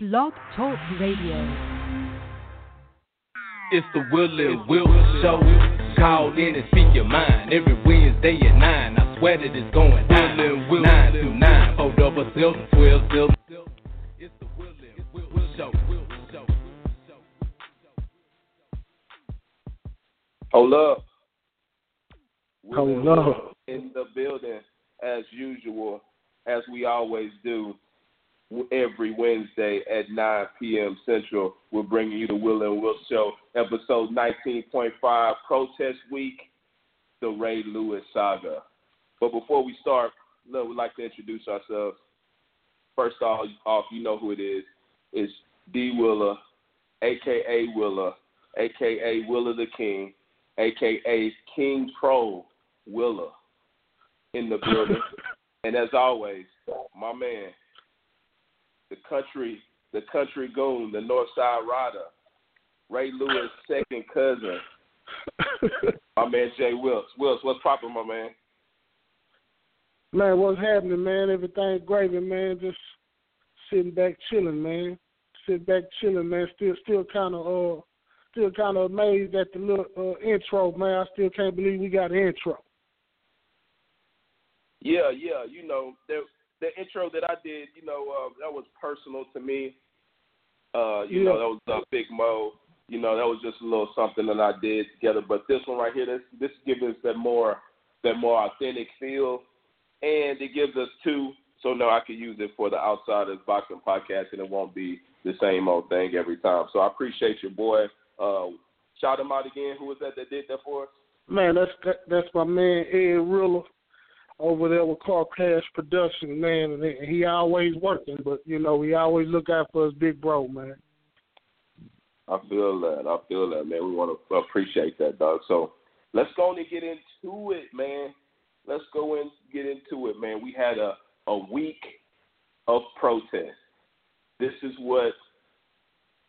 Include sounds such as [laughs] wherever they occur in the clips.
Blog Talk Radio. It's the Will and Will Show. Call in and speak your mind every Wednesday at 9. I swear that it's going down. Will Will 9 to 9. Hold up a 12 12 It's the Will and Will Show. Hold up. Will Hold up. In the building, as usual, as we always do, w- every Wednesday at 9 p.m. Central. We're bringing you the Will and Will Show, episode 19.5, Protest Week, the Ray Lewis saga. But before we start, look, we'd like to introduce ourselves. First off, you know who it is. It's D Willa, a.k.a. Willa, a.k.a. Willa the King, a.k.a. King Pro Willa in the building. [laughs] and as always, my man, the country, the country goon, the North Side Rider, Ray Lewis' second cousin, [laughs] my man Jay Wiltz. Wiltz, what's poppin', my man? Man, what's happening, man? Everything's gravy, man. Just sitting back, chilling, man. Sit back, chilling, man. Still, still kind of, uh, still kind of amazed at the little uh, intro, man. I still can't believe we got an intro. Yeah, yeah. You know, the the intro that I did, you know, uh, that was personal to me. Uh, you know, that was uh, Big Mo. You know, that was just a little something that I did together. But this one right here, this this gives us that more that more authentic feel, and it gives us two. So now I can use it for the Outsiders Boxing Podcast, and it won't be the same old thing every time. So I appreciate your boy. Uh, shout him out again. Who was that that did that for us? Man, that's that, that's my man Ed Riller over there with Car Crash Production, man. And he- always working, but you know he always look out for his big bro, man. I feel that. I feel that, man. We want to appreciate that, dog. So let's go and get into it, man. Let's go and get into it, man. We had a, a week of protest. This is what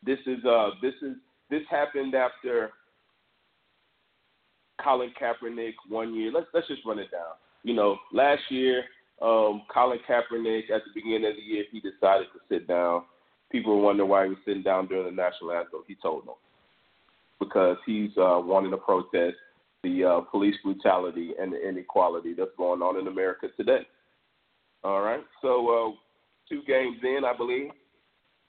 this is uh this is this happened after Colin Kaepernick one year. Let's let's just run it down. You know, last year, um, Colin Kaepernick at the beginning of the year he decided to sit down people were wondering why he was sitting down during the national anthem. He told them because he's uh, wanting to protest the uh, police brutality and the inequality that's going on in America today. All right, so uh, two games in, I believe,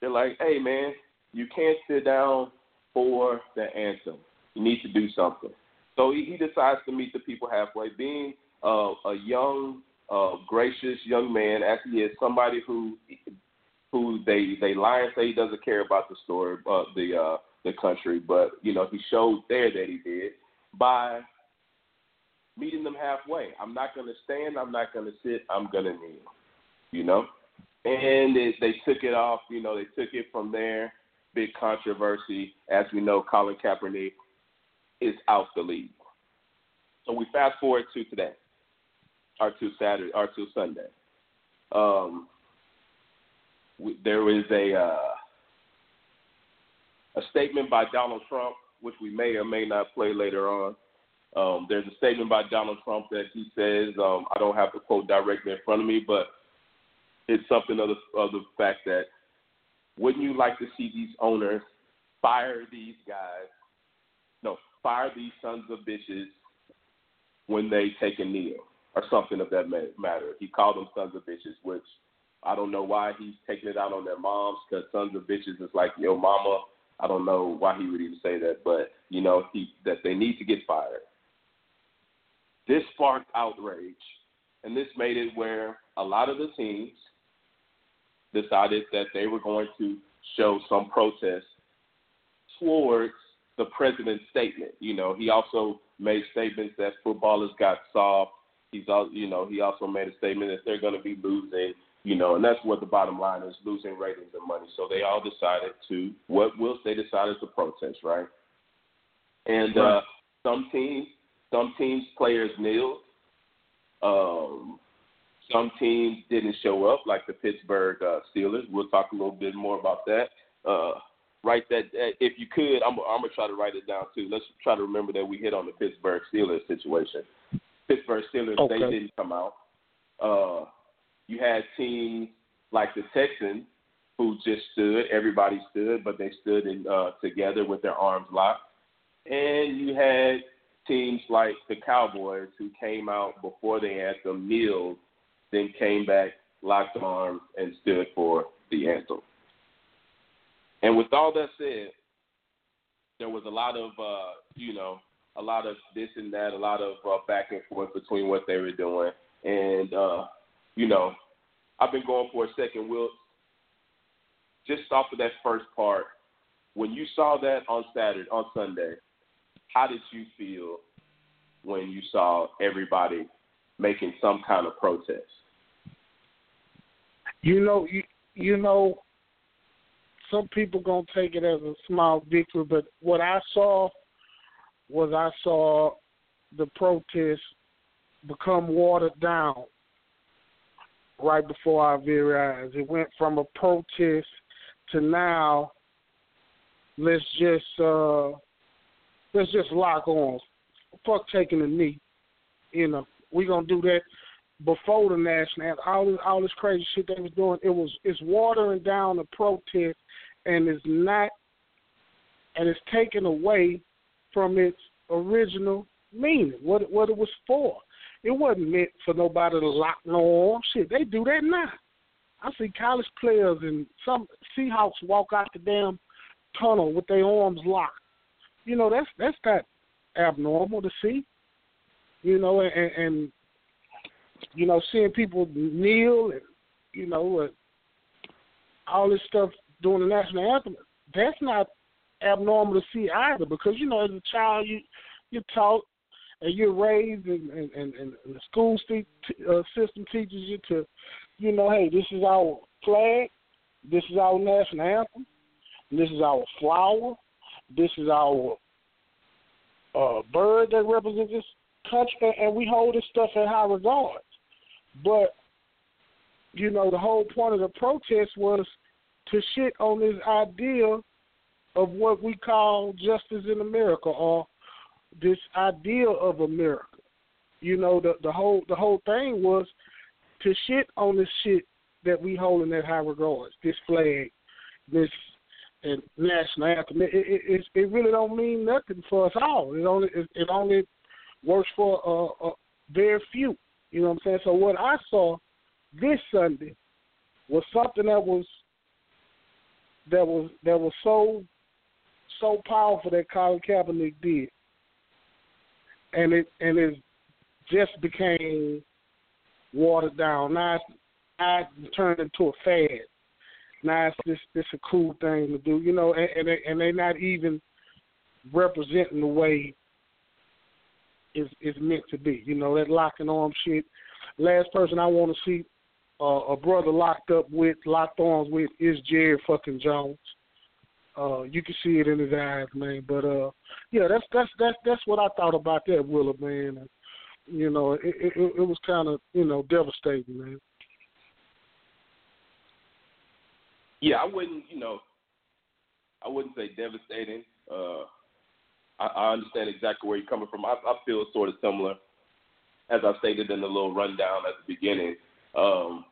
they're like, "Hey, man, you can't sit down for the anthem. You need to do something." So he, he decides to meet the people halfway, being uh, a young, uh, gracious young man, he is, somebody who who they they lie and say he doesn't care about the story, uh, the uh, the country, but you know he showed there that he did by meeting them halfway. I'm not going to stand. I'm not going to sit. I'm going to kneel. You know, and they took it off. You know, they took it from there. Big controversy, as we know. Colin Kaepernick is out the league. So we fast forward to today, or to Saturday, or to Sunday. Um, we- there is a uh, a statement by Donald Trump, which we may or may not play later on. Um, there's a statement by Donald Trump that he says, um, I don't have the quote directly in front of me, but it's something of the, of the fact that wouldn't you like to see these owners fire these guys? No, fire these sons of bitches when they take a kneel or something of that matter. He called them sons of bitches, which I don't know why he's taking it out on their moms because sons of bitches is like your mama. I don't know why he would even say that, but you know he that they need to get fired. This sparked outrage, and this made it where a lot of the teams decided that they were going to show some protest towards the president's statement. You know, he also made statements that footballers got soft. He's al- you know, he also made a statement that they're going to be losing, you know, and that's what the bottom line is, losing ratings and money. So they all decided to what Wills they decided to protest, right? And uh some teams some teams players kneeled. Um some teams didn't show up, like the Pittsburgh uh, Steelers. We'll talk a little bit more about that. Uh, write that uh, if you could. I'm, I'm gonna try to write it down too. Let's try to remember that we hit on the Pittsburgh Steelers situation. Pittsburgh Steelers Okay. they didn't come out. Uh, you had teams like the Texans who just stood. Everybody stood, but they stood in, uh, together with their arms locked. And you had teams like the Cowboys who came out before they had the anthem, kneeled, then came back, locked arms, and stood for the anthem. And with all that said, there was a lot of, uh, you know, a lot of this and that, a lot of uh, back and forth between what they were doing. And, uh, you know, I've been going for a second. Will, just off of that first part, when you saw that on Saturday, on Sunday, how did you feel when you saw everybody making some kind of protest? You know, you you know, some people gonna take it as a small victory, but what I saw was I saw the protest become watered down right before our very eyes. It went from a protest to now let's just uh let's just lock on. Fuck taking a knee. You know, we gonna do that before the national all this all this crazy shit they was doing, it was it's watering down the protest and it's not and it's taken away from its original meaning, what what it was for. It wasn't meant for nobody to lock no arms. Shit, they do that now. I see college players and some Seahawks walk out the damn tunnel with their arms locked. You know, that's that's not abnormal to see. You know, and, and you know, seeing people kneel and you know, uh, all this stuff during the national anthem, that's not abnormal to see either. Because you know, as a child, you you're taught and you're raised, and and, and, and the school st- uh, system teaches you to, you know, hey, this is our flag, this is our national anthem, this is our flower, this is our uh, bird that represents this country, and we hold this stuff in high regard. But you know, the whole point of the protest was to shit on this idea of what we call justice in America or this idea of America. You know, the the whole the whole thing was to shit on this shit that we hold in that high regards. This flag, this and national anthem. It, it, it, it really don't mean nothing for us all. It only it, it only works for a, a very few. You know what I'm saying? So what I saw this Sunday was something that was that was that was so so powerful that Colin Kaepernick did, and it and it just became watered down. Now it's, it's turned into a fad. Now it's this this a cool thing to do, you know, and and, they, and they're not even representing the way it's, it's meant to be. You know that locking arm shit last person I want to see uh, a brother locked up with, locked arms with, is Jerry fucking Jones. Uh, you can see it in his eyes, man. But uh, yeah, that's that's that's that's what I thought about that Willa, man. And, you know, it it, it was kind of you know devastating, man. Yeah, I wouldn't, you know, I wouldn't say devastating. Uh, I, I understand exactly where you're coming from. I, I feel sort of similar as I stated in the little rundown at the beginning, um,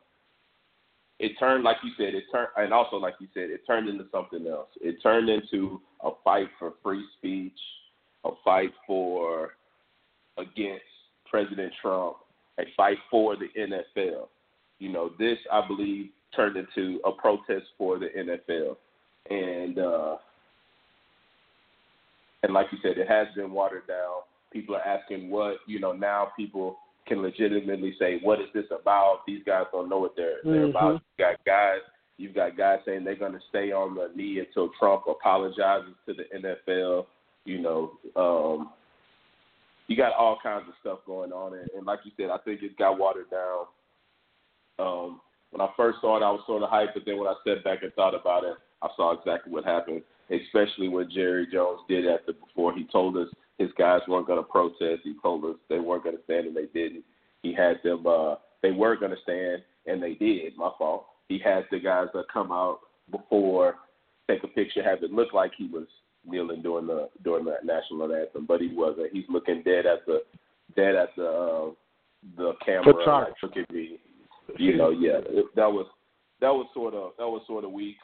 it turned, like you said, it turned, and also like you said, it turned into something else. It turned into a fight for free speech, a fight for against President Trump, a fight for the NFL. You know, this I believe turned into a protest for the NFL, and uh, and like you said, it has been watered down people are asking what you know now people can legitimately say what is this about? These guys don't know what they're they're mm-hmm. about you got guys you've got guys saying they're going to stay on the knee until Trump apologizes to the NFL you know um you got all kinds of stuff going on. And, and like you said I think it got watered down. Um when I first saw it I was sort of hyped but then when I sat back and thought about it I saw exactly what happened especially what Jerry Jones did after before he told us his guys weren't going to protest. He told us they weren't going to stand, and they didn't. He had them. Uh, they were going to stand, and they did. My fault. He had the guys that come out before take a picture, have it look like he was kneeling during the during the national anthem, but he wasn't. He's looking dead at the dead at the uh, the camera. Like, look at me. You know, yeah, it, that was that was sort of that was sort of weak.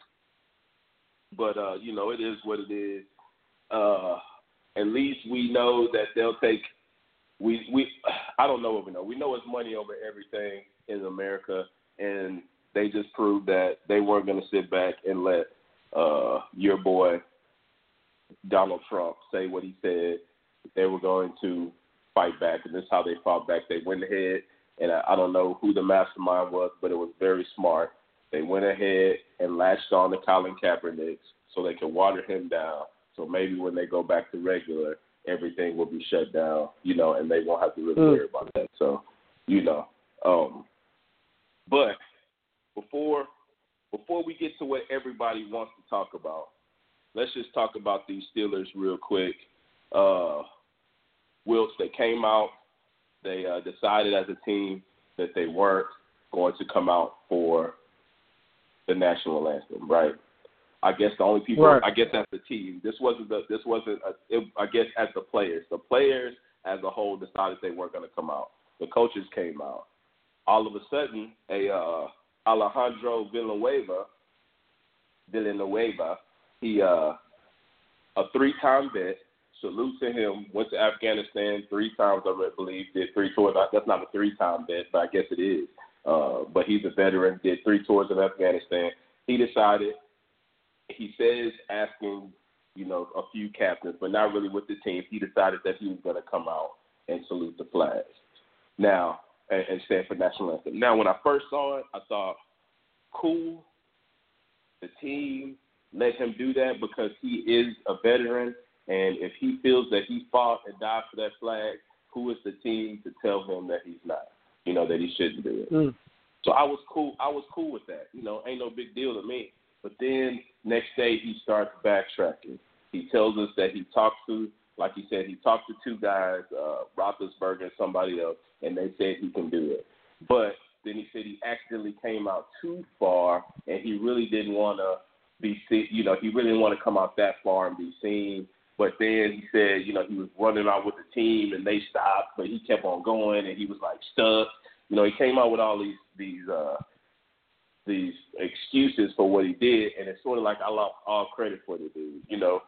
But uh, you know, it is what it is. Uh, at least we know that they'll take. We we [sighs] I don't know what we know. We know it's money over everything in America, and they just proved that they weren't going to sit back and let uh, your boy Donald Trump say what he said. They were going to fight back, and this is how they fought back. They went ahead, and I, I don't know who the mastermind was, but it was very smart. They went ahead and latched on to Colin Kaepernick so they could water him down. So maybe when they go back to regular, everything will be shut down, you know, and they won't have to really mm. worry about that. So, you know, um, but before before we get to what everybody wants to talk about, let's just talk about these Steelers real quick. Uh, Wiltz, they came out. They uh, decided as a team that they weren't going to come out for the national anthem, right? I guess the only people, right. I guess as the team, this wasn't the, this wasn't, a, it, I guess as the players, the players as a whole decided they weren't going to come out. The coaches came out. All of a sudden, a uh, Alejandro Villanueva, Villanueva, he uh, a three-time vet. Salute to him. Went to Afghanistan three times, I believe. Did three tours. That's not a three-time vet, but I guess it is. Uh, but he's a veteran. Did three tours of Afghanistan. He decided. He says asking, you know, a few captains, but not really with the team. He decided that he was going to come out and salute the flags. Now, and, and stand for national anthem. Now, when I first saw it, I thought, cool. The team let him do that because he is a veteran, and if he feels that he fought and died for that flag, who is the team to tell him that he's not? You know that he shouldn't do it. Mm. So I was cool. I was cool with that. You know, ain't no big deal to me. But then next day he starts backtracking. He tells us that he talked to, like he said, he talked to two guys, uh, Roethlisberger and somebody else, and they said he can do it. But then he said he accidentally came out too far, and he really didn't want to be seen. You know, he really didn't want to come out that far and be seen. But then he said, you know, he was running out with the team, and they stopped, but he kept on going, and he was like stuck. You know, he came out with all these these uh these excuses for what he did, and it's sort of like I lost all credit for the dude. You know,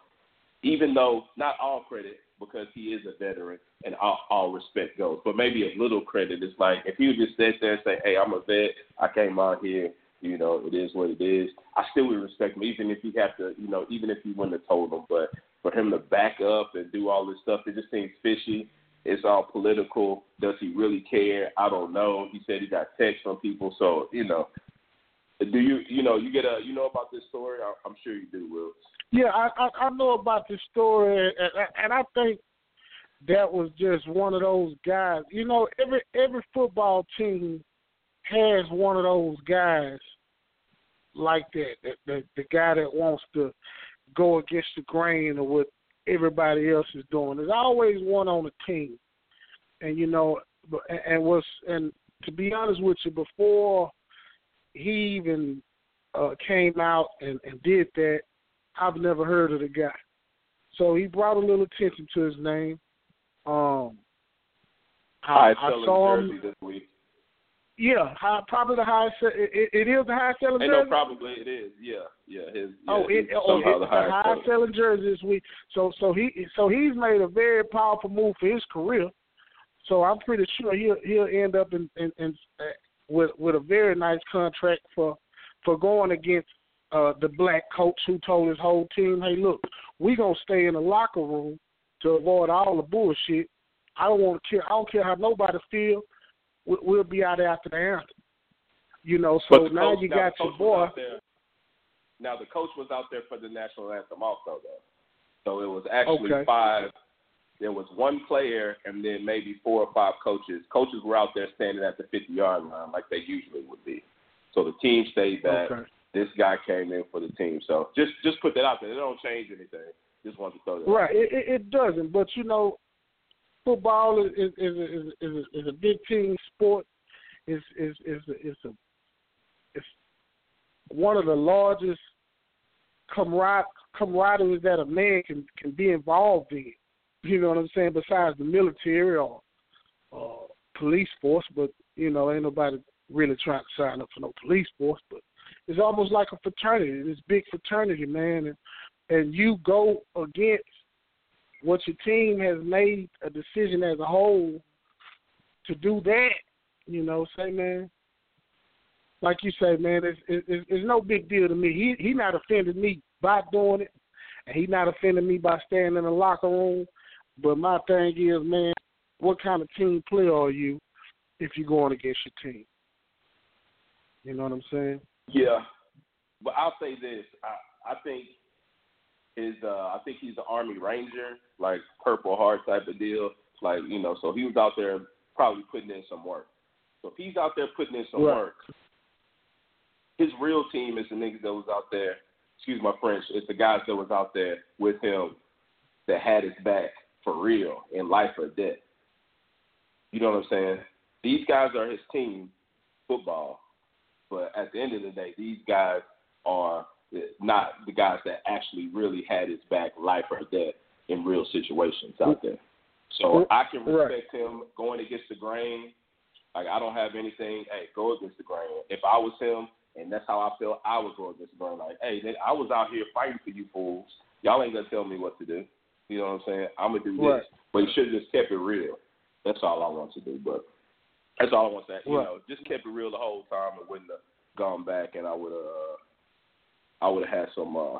even though not all credit, because he is a veteran and all, all respect goes. But maybe a little credit is like if you just sit there and say, "Hey, I'm a vet. I came out here. You know, it is what it is." I still would respect him, even if he have to. You know, even if he wouldn't have told him. But for him to back up and do all this stuff, it just seems fishy. It's all political. Does he really care? I don't know. He said he got texts from people, so you know. Do you you know you get a you know about this story? I'm sure you do, Will. Yeah, I, I I know about this story, and, and I think that was just one of those guys. You know, every every football team has one of those guys like that. The, the, the guy that wants to go against the grain of what everybody else is doing. There's always one on the team, and you know, and was and to be honest with you, before he even uh, came out and, and did that, I've never heard of the guy. So he brought a little attention to his name. Um, I, I saw him this week. Yeah, high, probably the highest. It, it is the highest selling jersey. No, probably it is. Yeah, yeah. His, yeah oh, it, oh, it's the, highest, highest selling jersey this week. So, so he, so he's made a very powerful move for his career. So I'm pretty sure he'll he'll end up in, in, in with with a very nice contract for for going against uh, the black coach who told his whole team, "Hey, look, we gonna stay in the locker room to avoid all the bullshit. I don't want to care. I don't care how nobody feel. We'll be out after the anthem. You know. So now coach, you got your boy. Now the coach was out there for the national anthem also, though. So it was actually okay. five. There was one player and then maybe four or five coaches. Coaches were out there standing at the 50 yard line like they usually would be. So the team stayed back. Okay. This guy came in for the team. So just just put that out there. It don't change anything. Just wanted to throw that. Right. It, it doesn't. But you know, football is is is is, is, a, is a big team sport. Is is is is a it's one of the largest camaraderie camaraderie that a man can can be involved in. You know what I'm saying? Besides the military or police force, but you know, ain't nobody really trying to sign up for no police force. But it's almost like a fraternity, this big fraternity, man, and and you go against what your team has made a decision as a whole to do that, you know, say man, like you say, man, it's, it's, it's no big deal to me. He he not offended me by doing it, and he not offended me by staying in the locker room. But my thing is, man, what kind of team player are you if you're going against your team? You know what I'm saying? Yeah, but I'll say this: I I think is uh I think he's an Army Ranger, like Purple Heart type of deal. Like you know, so he was out there probably putting in some work. So if he's out there putting in some right. work, his real team is the niggas that was out there. Excuse my French. It's the guys that was out there with him that had his back for real in life or death. You know what I'm saying? These guys are his team, football. But at the end of the day, these guys are not the guys that actually really had his back, life or death, in real situations out there. So I can respect right. him going against the grain. Like I don't have anything. Hey, go against the grain. If I was him, and that's how I feel, I would go against the grain. Like, hey, I was out here fighting for you fools. Y'all ain't gonna tell me what to do. You know what I'm saying? I'm gonna do right. this. But you should have just kept it real. That's all I want to do. But that's all I want to say. You know, just kept it real the whole time and wouldn't have gone back and I would have uh, I would have had some uh,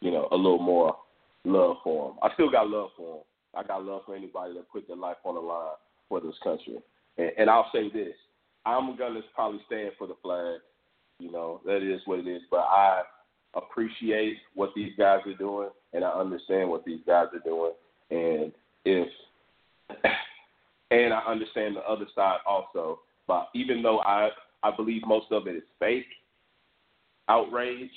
you know, a little more love for him. I still got love for him. I got love for anybody that put their life on the line for this country. And, and I'll say this: I'm gonna probably stand for the flag. You know, that is what it is. But I appreciate what these guys are doing, and I understand what these guys are doing. And if [clears throat] and I understand the other side also. But even though I I believe most of it is fake outrage,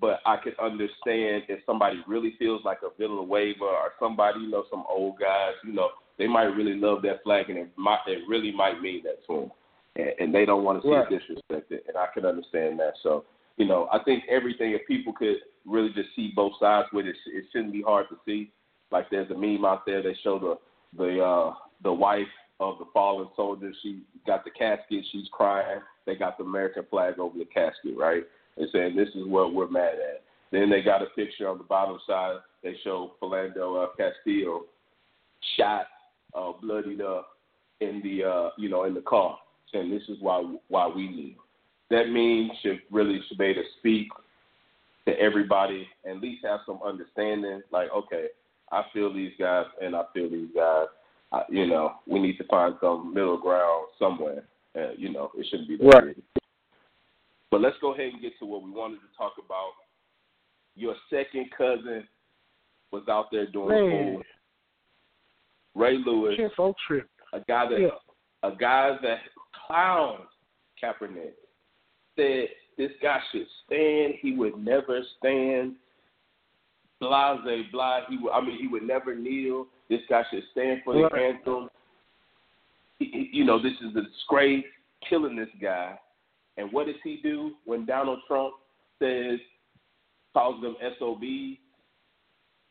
but I could understand if somebody really feels like a Villanueva or somebody, you know, some old guys, you know, they might really love that flag and it might it really might mean that to them, and, and they don't want to see right. it disrespected, and I can understand that. So, you know, I think everything if people could really just see both sides with it, it shouldn't be hard to see. Like there's a meme out there that show the the uh, the wife of the fallen soldier. She got the casket. She's crying. They got the American flag over the casket, right? and saying this is what we're mad at. Then they got a picture on the bottom side. They show Philando uh, Castillo shot, uh, bloodied up in the uh, you know in the car, saying this is why why we need. That means should really should be able to speak to everybody, and at least have some understanding. Like, okay, I feel these guys, and I feel these guys. I, you know, we need to find some middle ground somewhere. Uh, you know, it shouldn't be that right. But let's go ahead and get to what we wanted to talk about. Your second cousin was out there doing Man. Ray Lewis, trip. a guy that yeah. a guy that clowns Kaepernick, said this guy should stand. He would never stand. Blase, blah. He would, I mean, he would never kneel. This guy should stand for the Right. anthem. He, he- you know, this is a disgrace. Killing this guy. And what does he do when Donald Trump says, calls them SOBs,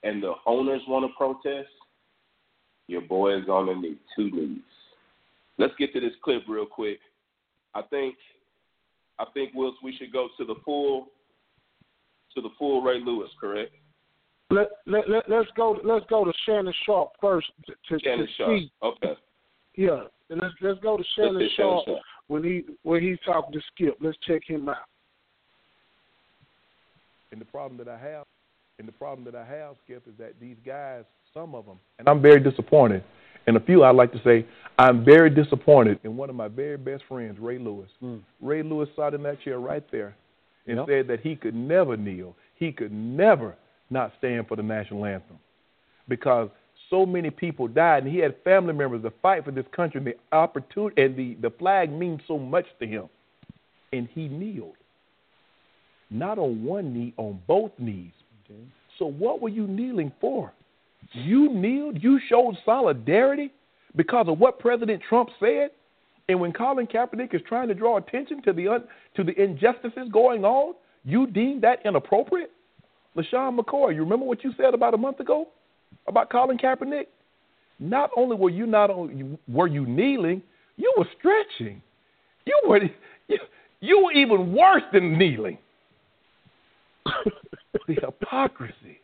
and the owners want to protest? Your boy is on the knee, two knees. Let's get to this clip real quick. I think, I think Wills, we should go to the full, to the full Ray Lewis, correct? Let, let, let, let's go let's go to Shannon Sharpe first to, to, Shannon to Sharpe. see. Okay. Yeah, and let's let's go to Let's Shannon get Shannon Sharpe Sharpe. when he when he's talking to Skip. Let's check him out. And the problem that I have, and the problem that I have, Skip, is that these guys, some of them, and I'm very disappointed. And a few, I'd like to say, I'm very disappointed in one of my very best friends, Ray Lewis. Mm. Ray Lewis sat in that chair right there and Yep. said that he could never kneel. He could never not stand for the national anthem because so many people died, and he had family members to fight for this country, and the opportunity and the, the flag means so much to him, and he kneeled, not on one knee, on both knees. So what were you kneeling for? You kneeled, you showed solidarity because of what President Trump said, and when Colin Kaepernick is trying to draw attention to the un, to the injustices going on, you deem that inappropriate. LeSean McCoy, you remember what you said about a month ago about Colin Kaepernick? Not only were you not only were you kneeling, you were stretching. You were [laughs] you, You were even worse than kneeling. [laughs] the hypocrisy.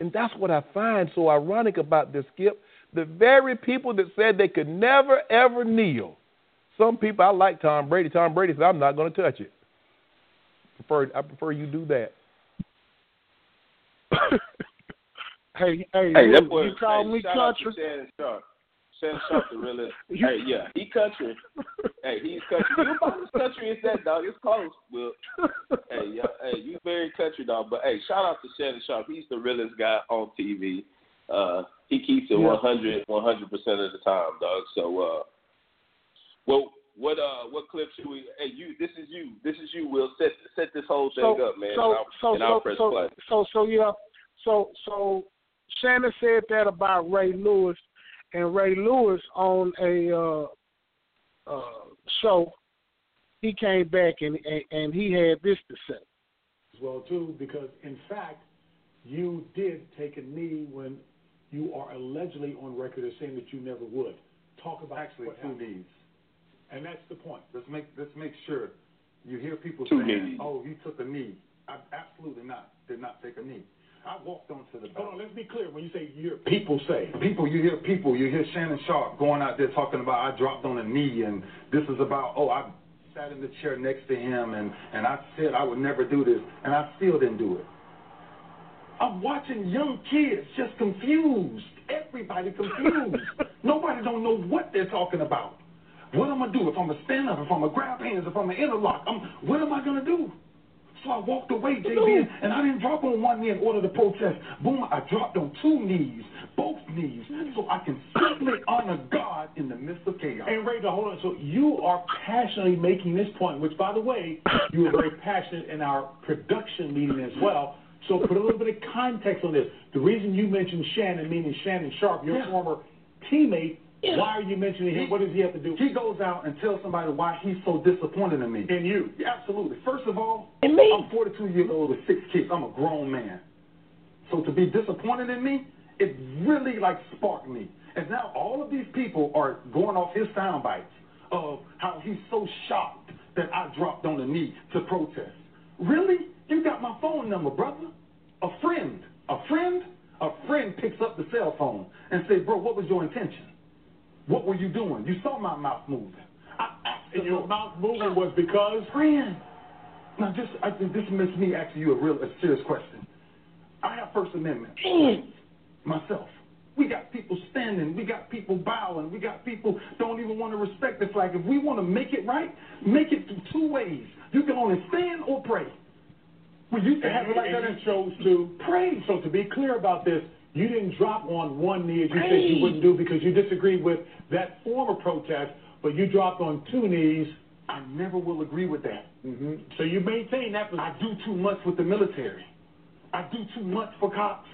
And that's what I find so ironic about this, Skip. The very people that said they could never, ever kneel. Some people, I like Tom Brady. Tom Brady said, I'm not going to touch it. Prefer, I prefer you do that. [laughs] hey, hey, Hey, that you, boy, you call hey, me country. to Shannon Sharpe. Shannon Sharpe, the realest. [laughs] hey, yeah, he country. hey, he's country. You about as country as that, dog. It's close. Well, hey, yeah, hey, you very country, dog. But hey, shout out to Shannon Sharpe. He's the realest guy on TV. Uh, he keeps it Yeah. 100, 100 percent of the time, dog. So, uh, well, what uh, what clip should we? Hey, you, this is you. This is you. Will set set this whole thing so, up, man. So, and I'll, so, and I'll so, press so, play. so, so, yeah. So, so, Shannon said that about Ray Lewis, and Ray Lewis on a uh, uh, show, he came back and, and and he had this to say. as well too, because in fact, you did take a knee when you are allegedly on record as saying that you never would. Talk about Actually, what two happened. knees. and that's the point. Let's make let's make sure. You hear people Two saying, knees. "Oh, he took a knee." I absolutely not. Did not take a knee. I walked onto the. Hold on, let's be clear. When you say you hear people say, People, you hear people. You hear Shannon Sharpe going out there talking about I dropped on a knee, and this is about oh I sat in the chair next to him, and and I said I would never do this, and I still didn't do it. I'm watching young kids just confused. Everybody confused. [laughs] Nobody don't know what they're talking about. What am I gonna do if I'm gonna stand up? If I'm gonna grab hands? If I'm gonna interlock? I'm, what am I gonna do? So I walked away, JB, and I didn't drop on one knee in order to protest. Boom, I dropped on two knees, both knees, so I can simply [laughs] honor God in the midst of chaos. and Ray, hold on. So you are passionately making this point, which, by the way, you were very passionate in our production meeting as well. So put a little bit of context on this. The reason you mentioned Shannon, meaning Shannon Sharpe, your Yeah. former teammate, why are you mentioning him? What does he have to do? He goes out and tells somebody why he's so disappointed in me. in you. Yeah, absolutely. First of all, I'm 42 years old with six kids. I'm a grown man. So to be disappointed in me, it really like sparked me. And now all of these people are going off his sound bites of how he's so shocked that I dropped on the knee to protest. Really? You got my phone number, brother. A friend, a friend, a friend picks up the cell phone and says, bro, what was your intention? What were you doing? You saw my mouth moving. I asked And your Lord, mouth moving was because friend. Now, just I think this makes me ask you a real, a serious question. I have First Amendment myself. We got people standing, we got people bowing, we got people don't even want to respect the flag. If we want to make it right, make it through two ways. You can only stand or pray. We used to have it like that. and chose to Pray. So to be clear about this, you didn't drop on one knee as you said you wouldn't do because you disagreed with that former protest, but you dropped on two knees. I never will agree with that. hmm So you maintain that I do too much with the military. I do too much for cops.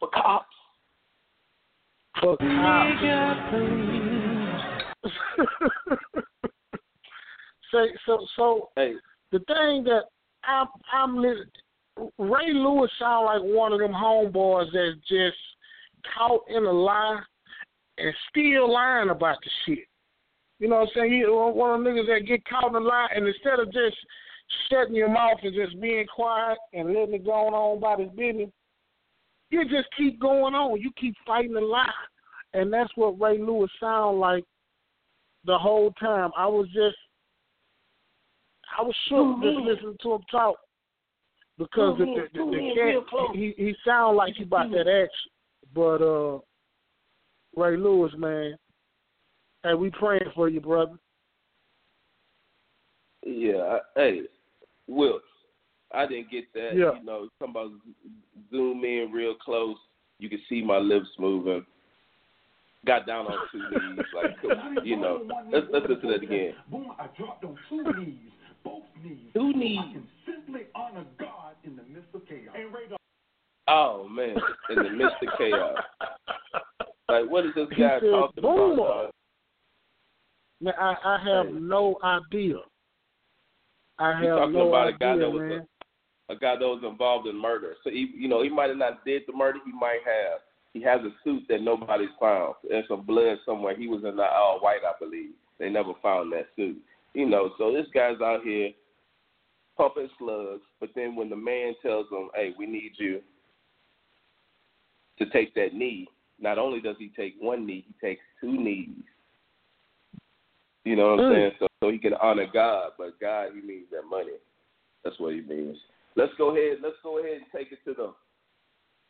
For cops. Fuck [laughs] Say so so Hey, the thing that I'm I'm Ray Lewis sound like one of them homeboys that's just caught in a lie and still lying about the shit. You know what I'm saying? He one of them niggas that get caught in a lie and instead of just shutting your mouth and just being quiet and letting it go on about his business, you just keep going on. You keep fighting the lie. And that's what Ray Lewis sound like the whole time. I was just I was shook just listening to him talk because the, the, the, the cat he he sound like he about that action, but uh, Ray Lewis man, hey, we praying for you, brother. Yeah, I, hey, Will, I didn't get that. Yeah. You know, talking about zoom in real close, you can see my lips moving. Got down on two knees, like [laughs] you know. on one knee Let's let's listen to to that again. Boom, I dropped on two knees, both knees. Two so knees. I can simply honor God in the midst of chaos. And Ray, Oh man, in the midst of chaos. [laughs] Like, what is this He guy said, talking "Boom." about? dog? Man, I I have Hey. no idea. I You're have talking no about a guy idea, that was man. a, a guy that was involved in murder. So he, you know, he might have not did the murder. He might have. He has a suit that nobody's found. There's some blood somewhere. He was in the all white, I believe. They never found that suit. You know, so this guy's out here pumping slugs, but then when the man tells him, "Hey, we need you to take that knee," not only does he take one knee, he takes two knees. You know what I'm Mm. saying? So, so he can honor God, but God, he means that money. That's what he means. Let's go ahead. Let's go ahead and take it to the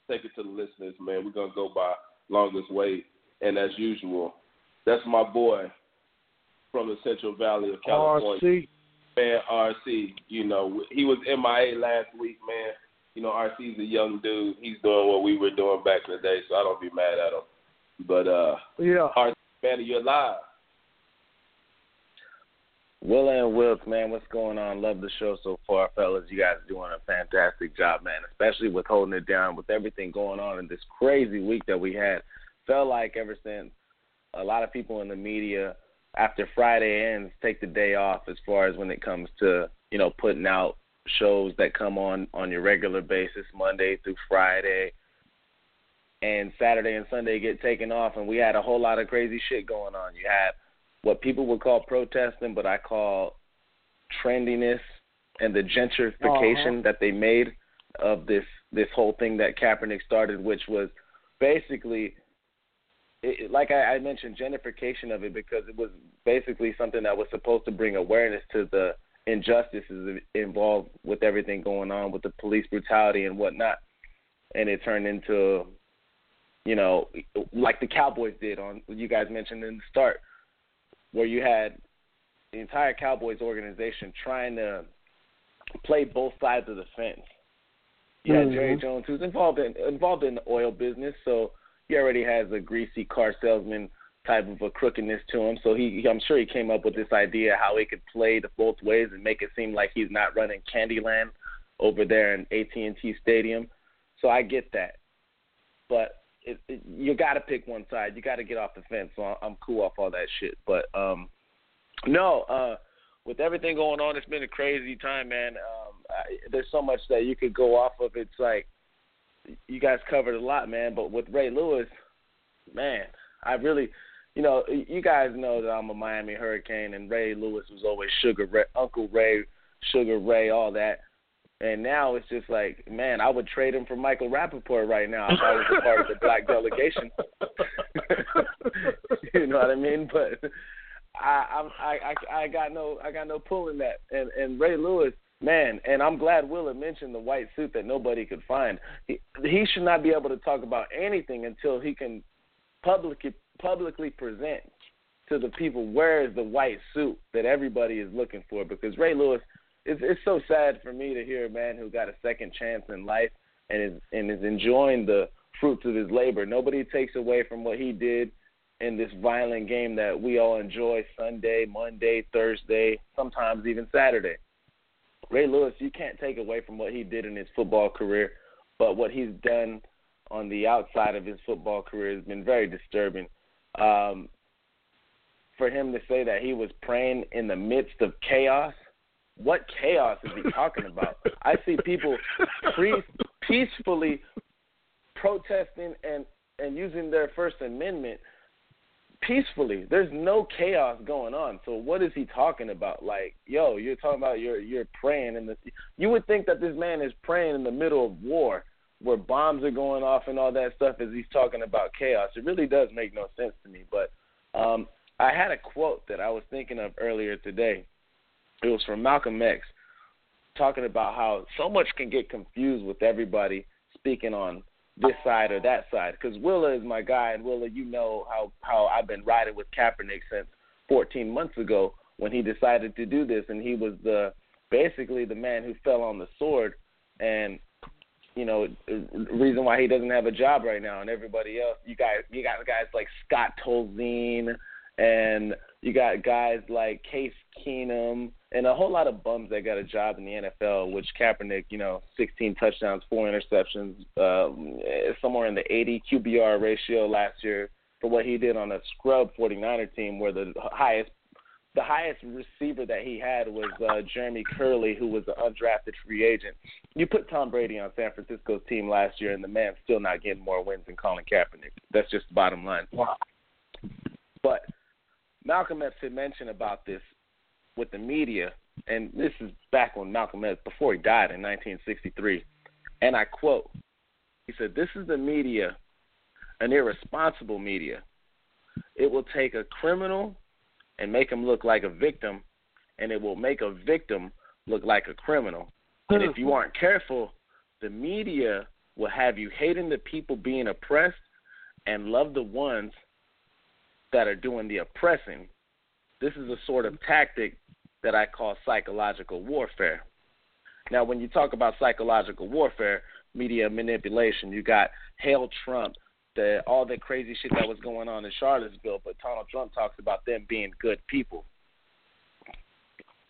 take it to the listeners, man. We're gonna go by longest way, and as usual, that's my boy from the Central Valley of California, RC. man. RC. You know, he was MIA last week, man. You know, RC's a young dude. He's doing what we were doing back in the day, so I don't be mad at him. But uh, Yeah. RC, man, you're live. Will and Wiltz, man, what's going on? Love the show so far, fellas. You guys are doing a fantastic job, man, especially with holding it down with everything going on in this crazy week that we had. Felt like ever since a lot of people in the media, after Friday ends, take the day off as far as when it comes to, you know, putting out shows that come on on your regular basis, Monday through Friday. And Saturday and Sunday get taken off, and we had a whole lot of crazy shit going on. You had what people would call protesting, but I call trendiness and the gentrification Uh-huh. that they made of this this whole thing that Kaepernick started, which was basically, it, like I, I mentioned, gentrification of it because it was basically something that was supposed to bring awareness to the injustices involved with everything going on with the police brutality and whatnot, and it turned into, you know, like the Cowboys did on you guys mentioned in the start where you had the entire Cowboys organization trying to play both sides of the fence. You had Jerry. Mm-hmm. Jones, who's involved in involved in the oil business, so he already has a greasy car salesman type of a crookedness to him. So he, I'm sure he came up with this idea how he could play the both ways and make it seem like he's not running Candyland over there in AT&T Stadium. So I get that, but it, it, you got to pick one side. You got to get off the fence. So I'm cool off all that shit. But um, no, uh, with everything going on, it's been a crazy time, man. Um, I, there's so much that you could go off of. It's like you guys covered a lot, man. But with Ray Lewis, man, I really, you know, you guys know that I'm a Miami Hurricane, and Ray Lewis was always Sugar Ray, Uncle Ray, Sugar Ray, all that. And now it's just like, man, I would trade him for Michael Rapaport right now if I was a part of the black delegation. [laughs] you know what I mean? But I, I'm- I, I, I got no, I got no pull in that. And and Ray Lewis, man, and I'm glad Will Willa mentioned the white suit that nobody could find. He, he should not be able to talk about anything until he can publicly publicly present to the people where is the white suit that everybody is looking for. Because Ray Lewis, it's it's so sad for me to hear a man who got a second chance in life and is and is enjoying the fruits of his labor. Nobody takes away from what he did in this violent game that we all enjoy Sunday, Monday, Thursday, sometimes even Saturday. Ray Lewis, you can't take away from what he did in his football career, but what he's done on the outside of his football career has been very disturbing. Um, for him to say that he was praying in the midst of chaos, what chaos is he talking about? [laughs] I see people pre- peacefully protesting and and using their First Amendment peacefully. There's no chaos going on. So what is he talking about? Like, yo, you're talking about you're you're praying in the. You would think that this man is praying in the middle of war, where bombs are going off and all that stuff, as he's talking about chaos. It really does make no sense to me. But um, I had a quote that I was thinking of earlier today. It was from Malcolm X, talking about how so much can get confused with everybody speaking on this side or that side. Because Willa is my guy, and Willa, you know how how I've been riding with Kaepernick since 14 months ago when he decided to do this, and he was the basically the man who fell on the sword, and you know the reason why he doesn't have a job right now, and everybody else. You guys, you got guys like Scott Tolzien, and you got guys like Case Keenum, and a whole lot of bums that got a job in the NFL. Which Kaepernick, you know, 16 touchdowns, four interceptions, um, somewhere in the 80 QBR ratio last year for what he did on a scrub 49er team, where the highest the highest receiver that he had was uh, Jeremy Kerley, who was an undrafted free agent. You put Tom Brady on San Francisco's team last year, and the man's still not getting more wins than Colin Kaepernick. That's just the bottom line. Wow. But Malcolm X had mentioned about this with the media, and this is back when Malcolm X, before he died in 1963, and I quote, he said, This is the media, an irresponsible media. It will take a criminal and make him look like a victim, and it will make a victim look like a criminal. And if you aren't careful, the media will have you hating the people being oppressed and love the ones that are doing the oppressing. This is a sort of tactic that I call psychological warfare. Now, when you talk about psychological warfare, media manipulation, you got Hail Trump, the all the crazy shit that was going on in Charlottesville, but Donald Trump talks about them being good people.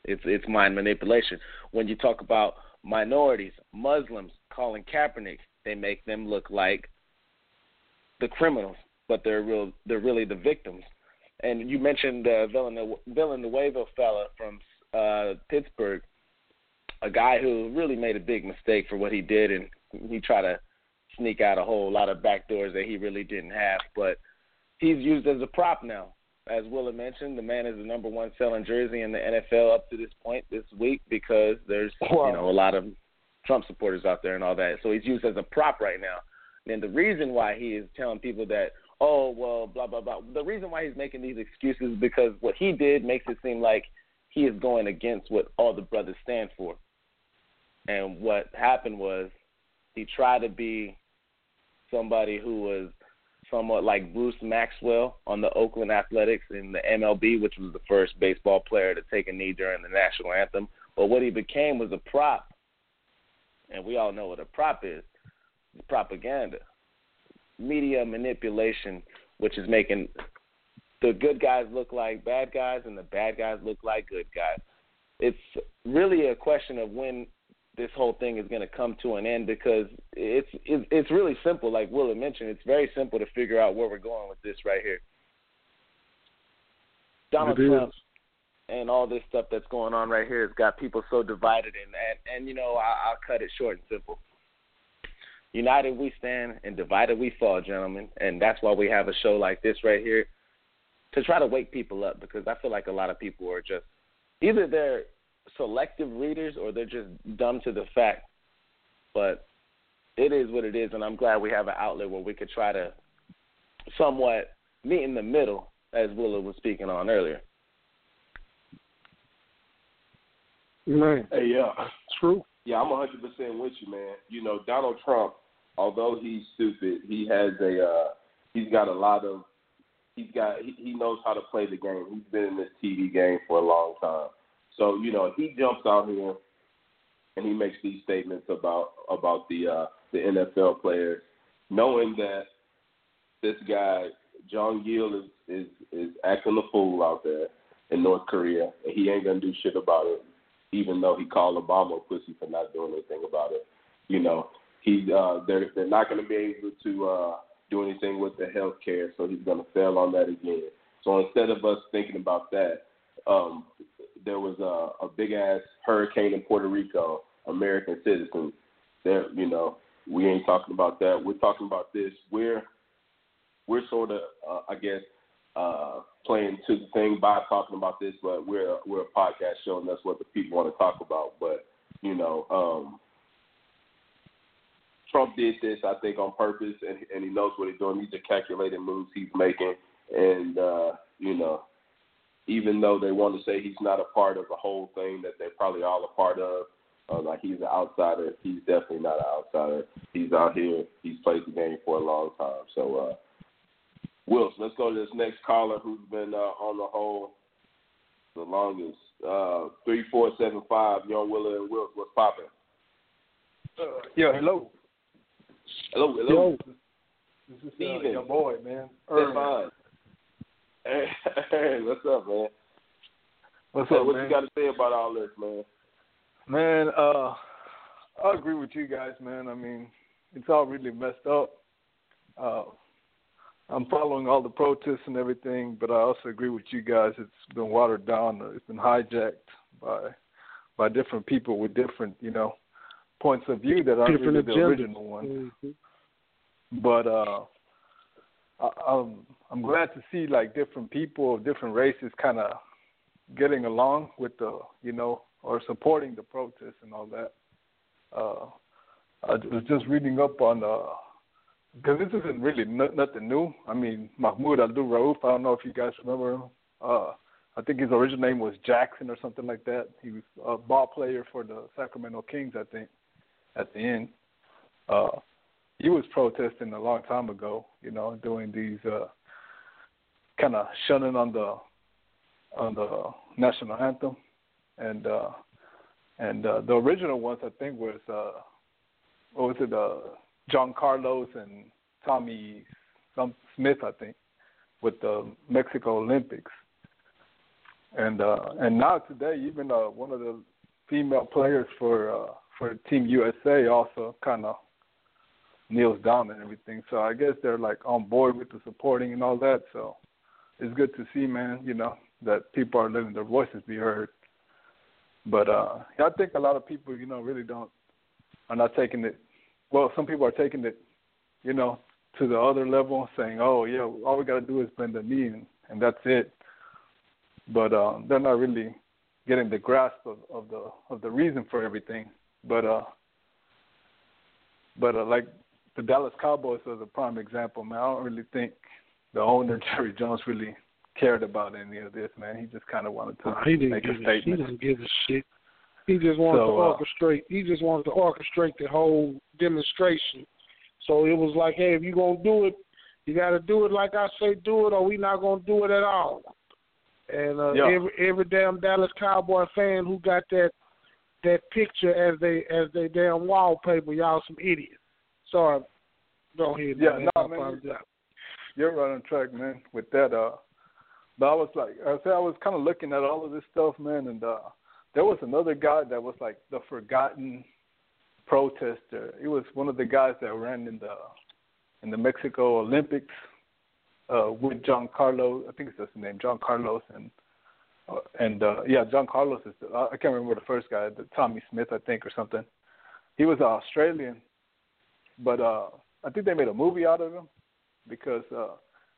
It's it's mind manipulation. When you talk about minorities, Muslims, Colin Kaepernick, they make them look like the criminals, but they're real they're really the victims. And you mentioned uh, Villanueva fella from uh, Pittsburgh, a guy who really made a big mistake for what he did, and he tried to sneak out a whole lot of back doors that he really didn't have. But he's used as a prop now. As Willa mentioned, the man is the number one selling jersey in the NFL up to this point this week because there's wow. you know a lot of Trump supporters out there and all that. So he's used as a prop right now. And the reason why he is telling people that oh well blah blah blah the reason why he's making these excuses is because what he did makes it seem like he is going against what all the brothers stand for. And what happened was he tried to be somebody who was somewhat like Bruce Maxwell on the Oakland Athletics in the MLB, which was the first baseball player to take a knee during the national anthem. But what he became was a prop. And we all know what a prop is propaganda, media manipulation, which is making the good guys look like bad guys and the bad guys look like good guys. It's really a question of when this whole thing is going to come to an end because it's it's, it's really simple. Like Will Willa mentioned, it's very simple to figure out where we're going with this right here. Donald Trump and all this stuff that's going on right here has got people so divided, and and, and you know I, I'll cut it short and simple. United we stand, and divided we fall, gentlemen, and that's why we have a show like this right here to try to wake people up because I feel like a lot of people are just either they're selective readers or they're just dumb to the fact. But it is what it is, and I'm glad we have an outlet where we could try to somewhat meet in the middle, as Willa was speaking on earlier. Man, hey, yeah, true. Yeah, I'm 100 percent with you, man. You know, Donald Trump, although he's stupid, he has a uh, he's got a lot of he's got he, he knows how to play the game. He's been in this TV game for a long time. So you know he jumps out here and he makes these statements about about the uh, the NFL players, knowing that this guy John Gill is is is acting a fool out there in North Korea, and he ain't gonna do shit about it, even though he called Obama a pussy for not doing anything about it. You know, he uh, they're they're not gonna be able to uh, do anything with the health care, so he's gonna fail on that again. So instead of us thinking about that, um, there was a, a big ass hurricane in Puerto Rico, American citizens. There, you know, we ain't talking about that. We're talking about this. We're we're sort of, uh, I guess, uh, playing to the thing by talking about this, but we're we're a podcast show, and that's what the people want to talk about. But you know, um, Trump did this, I think, on purpose, and and he knows what he's doing. These are calculated moves he's making, and uh, you know, even though they want to say he's not a part of the whole thing that they're probably all a part of. Uh, like he's an outsider. He's definitely not an outsider. He's out here. He's played the game for a long time. So, uh, Wiltz, let's go to this next caller who's been uh, on the whole the longest. Uh, three four seven five. Young Willa and Wiltz, what's popping? Uh, yeah, hello. Hello, hello. This is uh, your boy, man. Stefan. Hey, [laughs] hey, what's up, man? What's hey, up, what man? you got to say about all this, man? Man, uh, I agree with you guys, man. I mean, it's all really messed up. Uh, I'm following all the protests and everything, but I also agree with you guys. It's been watered down. It's been hijacked by by different people with different, you know, points of view that aren't really the original one. Mm-hmm. But uh, I, I'm I'm glad to see like different people of different races kind of getting along with the you know or supporting the protests and all that. Uh, I was just reading up on uh because this isn't really n- nothing new. I mean, Mahmoud Abdul Rauf. I don't know if you guys remember him. Uh, I think his original name was Jackson or something like that. He was a ball player for the Sacramento Kings, I think. At the end, uh, he was protesting a long time ago. You know, doing these uh, kind of shunning on the on the national anthem, and uh, and uh, the original ones I think was uh, what was it? Uh, John Carlos and Tommie Smith, I think, with the Mexico Olympics. And uh, and now today, even uh, one of the female players for uh, for Team USA also kind of kneels down and everything. So I guess they're like on board with the supporting and all that. So it's good to see, man. You know that people are letting their voices be heard. But uh, I think a lot of people, you know, really don't are not taking it well, some people are taking it, you know, to the other level, saying, "Oh, yeah, all we got to do is bend the knee, and, and that's it." But uh, they're not really getting the grasp of, of the of the reason for everything. But uh, but uh, like the Dallas Cowboys is a prime example, man. I don't really think the owner [laughs] Jerry Jones really cared about any of this, man. He just kind of wanted to he didn't make give a statement. he didn't give a shit. He just wanted So, to uh, orchestrate. He just wanted to orchestrate the whole demonstration. So it was like, hey, if you gonna do it, you got to do it like I say do it, or we not gonna do it at all. And uh, Yeah. every every damn Dallas Cowboy fan who got that that picture as they as they damn wallpaper, y'all some idiots. Sorry, go ahead. Yeah, man. no, man. apologize. You're right on track, man. With that, uh, but I was like, I said, I was kind of looking at all of this stuff, man, and uh, there was another guy that was like the forgotten protester. He was one of the guys that ran in the in the Mexico Olympics uh, with John Carlos. I think it's just his name, John Carlos, and uh, and uh, yeah, John Carlos is. I can't remember the first guy, the Tommie Smith, I think, or something. He was Australian, but uh, I think they made a movie out of him because uh,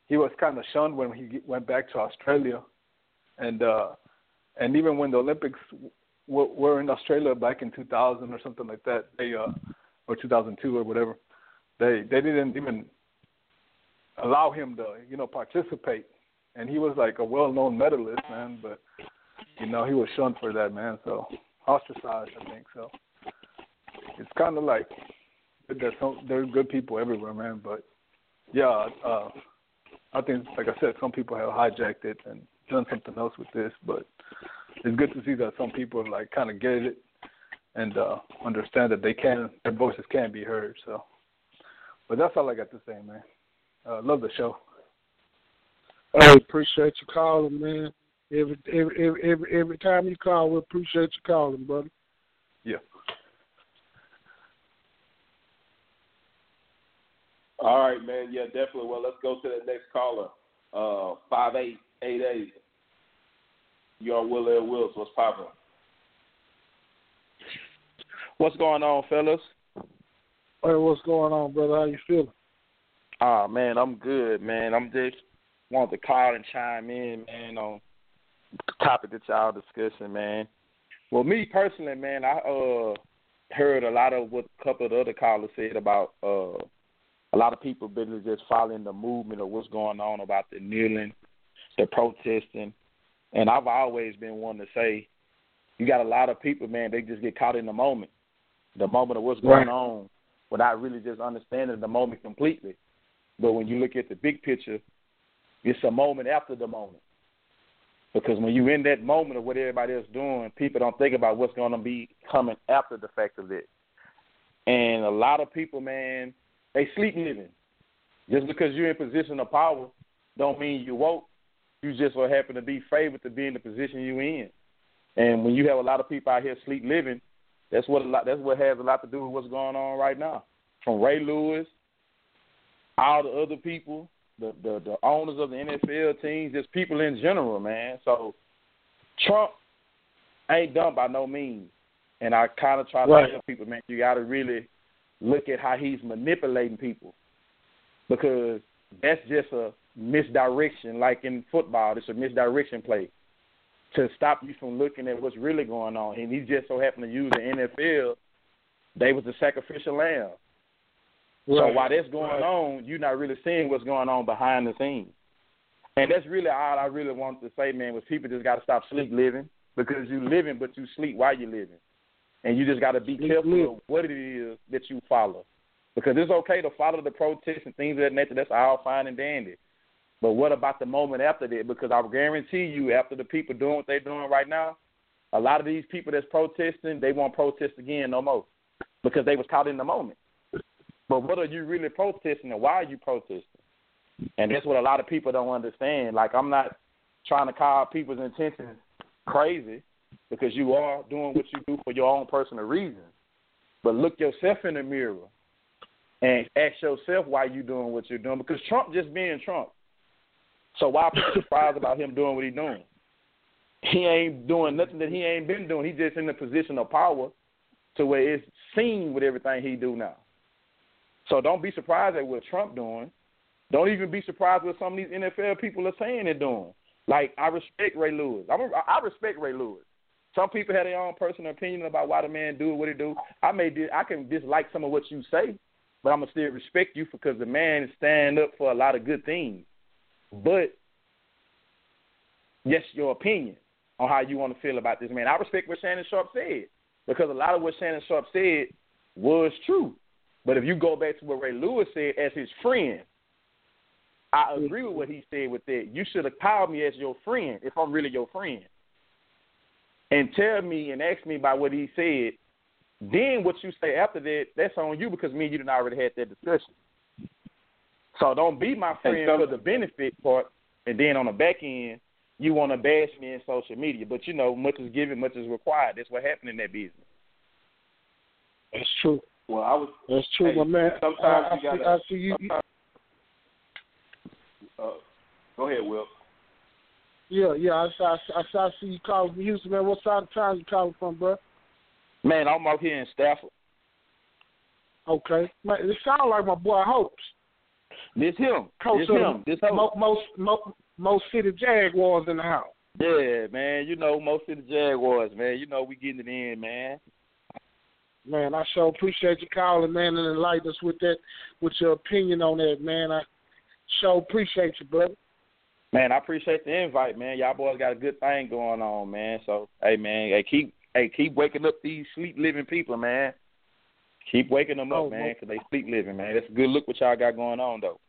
he was kind of shunned when he went back to Australia, and uh, and even when the Olympics w- were in Australia back in 2000 or something like that, they uh, or 2002 or whatever, they they didn't even allow him to you know participate, and he was like a well-known medalist, man, but you know he was shunned for that, man. So ostracized, I think. So it's kind of like there's some there's good people everywhere, man, but yeah, uh, I think, like I said, some people have hijacked it and done something else with this. But it's good to see that some people like kind of get it and uh, understand that they can, their voices can be heard. So, but that's all I got to say, man. Uh, love the show. I appreciate you calling, man. Every every every every, every time you call, we appreciate you calling, brother. Yeah. All right, man. Yeah, definitely. Well, let's go to the next caller. Uh, five eight eight eight. You're on Willa Wiltz. What's poppin'? What's going on, fellas? Hey, what's going on, brother? How you feeling? Ah, man, I'm good, man. I'm just wanted to call and chime in, man, on the topic that y'all discussing, man. Well, me personally, man, I uh heard a lot of what a couple of the other callers said about uh a lot of people been just following the movement of what's going on about the kneeling, the protesting, and I've always been one to say, you got a lot of people, man, they just get caught in the moment, the moment of what's going Right. on, without really just understanding the moment completely. But when you look at the big picture, it's a moment after the moment. Because when you're in that moment of what everybody else doing, people don't think about what's going to be coming after the fact of it. And a lot of people, man, they sleep living. Just because you're in position of power, don't mean you woke. You just so happen to be favored to be in the position you're in. And when you have a lot of people out here sleep living, that's what a lot. That's what has a lot to do with what's going on right now. From Ray Lewis, all the other people, the the, the owners of the NFL teams, just people in general, man. So Trump ain't done by no means. And I kind of try to Right. tell people, man, you got to really look at how he's manipulating people because that's just a misdirection. Like in football, it's a misdirection play. to stop you from looking at what's really going on. And he just so happened to use the NFL. They was the sacrificial lamb. So while that's going on, you're not really seeing what's going on behind the scenes. And that's really all I really wanted to say, man, was people just got to stop sleep living because you living, but you sleep while you're living. And you just got to be Sleep careful living. of what it is that you follow. Because it's okay to follow the protests and things of that nature. That's all fine and dandy. But what about the moment after that? Because I guarantee you, after the people doing what they're doing right now, a lot of these people that's protesting, they won't protest again no more because they was caught in the moment. But what are you really protesting and why are you protesting? And that's what a lot of people don't understand. Like I'm not trying to call people's intentions crazy because you are doing what you do for your own personal reasons. But look yourself in the mirror and ask yourself why you doing what you're doing. Because Trump just being Trump. So why people surprised about him doing what he's doing? He ain't doing nothing that he ain't been doing. He's just in a position of power to where it's seen with everything he do now. So don't be surprised at what Trump doing. Don't even be surprised what some of these NFL people are saying they're doing. Like I respect Ray Lewis. I'm a, I respect Ray Lewis. Some people have their own personal opinion about why the man do what he do. I may dis- I can dislike some of what you say, but I'm gonna still respect you because the man is stand up for a lot of good things. But yes, your opinion on how you want to feel about this man. I respect what Shannon Sharpe said because a lot of what Shannon Sharpe said was true. But if you go back to what Ray Lewis said as his friend, I mm-hmm. agree with what he said with that. You should have called me as your friend if I'm really your friend. And tell me and ask me about what he said. Then what you say after that, that's on you because me and you done already had that discussion. So don't be my friend for the benefit part, and then on the back end, you want to bash me in social media. But you know, much is given, much is required. That's what happened in that business. That's true. Well, I was. That's true, Hey, my man. sometimes I, you I, see, gotta- I see you. you- Uh, go ahead, Will. Yeah, yeah. I, see- I, see- I, see- I see you calling from Houston, man. What side of town are you calling from, bro? Man, I'm out here in Stafford. Okay, man. It sounds like my boy Hopes, This him. coach this him. the This him. Mo, most mo, most city Jaguars in the house. Yeah, man. You know, most of the Jaguars, man. You know, we getting it in, man. Man, I so appreciate you calling, man, and enlighten us with that, with your opinion on that, man. I so appreciate you, brother. Man, I appreciate the invite, man. Y'all boys got a good thing going on, man. So, hey, man, hey, keep, hey, keep waking up these sleep living people, man. Keep waking them up, Oh, man, 'cause they sleep living, man. That's a good look what y'all got going on, though.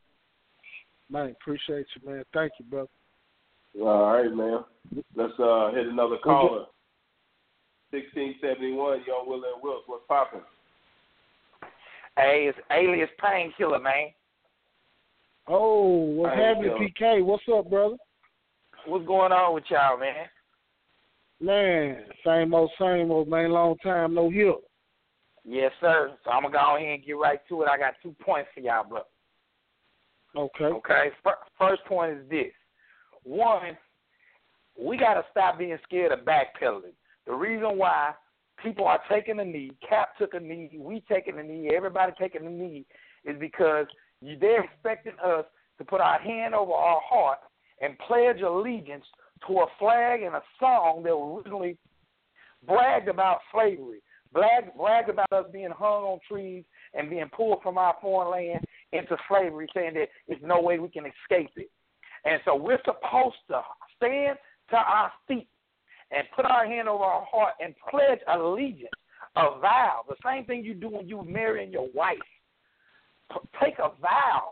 Man, appreciate you, man. Thank you, brother. All right, man. Let's uh hit another caller. Sixteen seventy one, Young Will and Wiltz. What's popping? Hey, it's Alias Painkiller, man. Oh, what's Thank happening. PK? What's up, brother? What's going on with y'all, man? Man, same old, same old, man. Long time no hear. Yes, sir. So I'm gonna go ahead and get right to it. I got two points for y'all, bro. Okay. Okay. First point is this: one, we got to stop being scared of backpedaling. The reason why people are taking a knee, Cap took a knee, we taking a knee, everybody taking a knee, is because they're expecting us to put our hand over our heart and pledge allegiance to a flag and a song that originally bragged about slavery, bragged, bragged about us being hung on trees and being pulled from our foreign land into slavery, saying that there's no way we can escape it. And so we're supposed to stand to our feet and put our hand over our heart and pledge allegiance, a vow. The same thing you do when you marrying your wife. P- Take a vow.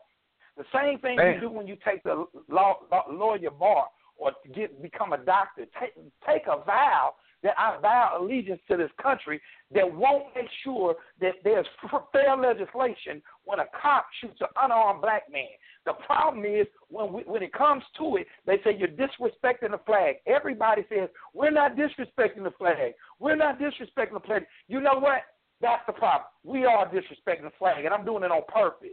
The same thing Man. you do when you take the law, law, lawyer bar or get become a doctor. Take take a vow that I vow allegiance to this country that won't make sure that there's [laughs] fair legislation when a cop shoots an unarmed black man. The problem is when we, when it comes to it, they say you're disrespecting the flag. Everybody says we're not disrespecting the flag. We're not disrespecting the flag. You know what? That's the problem. We are disrespecting the flag, and I'm doing it on purpose.